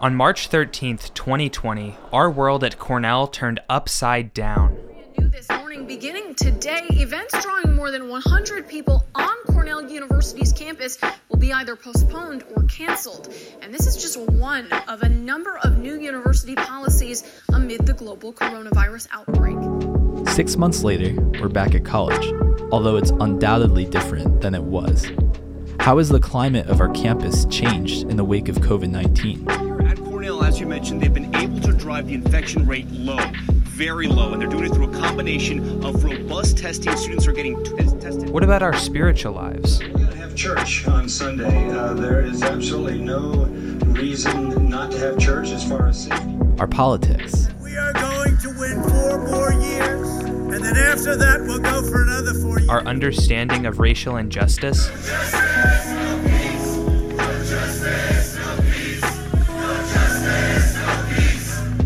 On March 13th, 2020, our world at Cornell turned upside down. New this morning, beginning today, events drawing more than 100 people on Cornell University's campus will be either postponed or canceled. And this is just one of a number of new university policies amid the global coronavirus outbreak. Six months later, we're back at college, although it's undoubtedly different than it was. How has the climate of our campus changed in the wake of COVID 19? At Cornell, as you mentioned, they've been able to drive the infection rate low, very low, and they're doing it through a combination of robust testing. Students are getting t- tested. What about our spiritual lives? We're going to have church on Sunday. Uh, there is absolutely no reason not to have church as far as safety. Our politics, We are going to win four more years, and then after that, we'll go for another four years. Our understanding of racial injustice?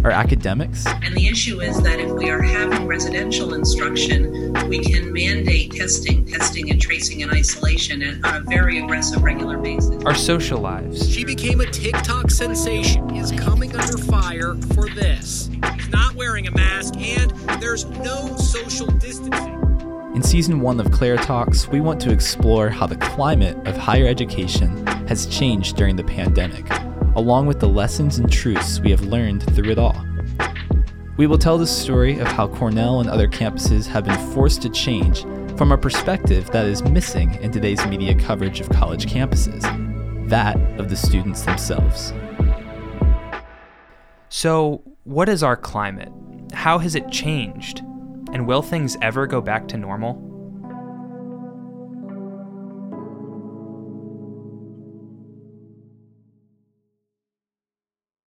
Our academics, And the issue is that if we are having residential instruction, we can mandate testing, testing and tracing and isolation and on a very aggressive, regular basis. Our social lives? She became a TikTok sensation, is coming under fire for this. He's not wearing a mask, and there's no social distancing. In season one of Claire Talks, we want to explore how the climate of higher education has changed during the pandemic, along with the lessons and truths we have learned through it all. We will tell the story of how Cornell and other campuses have been forced to change from a perspective that is missing in today's media coverage of college campuses that of the students themselves. So, what is our climate? How has it changed? And will things ever go back to normal?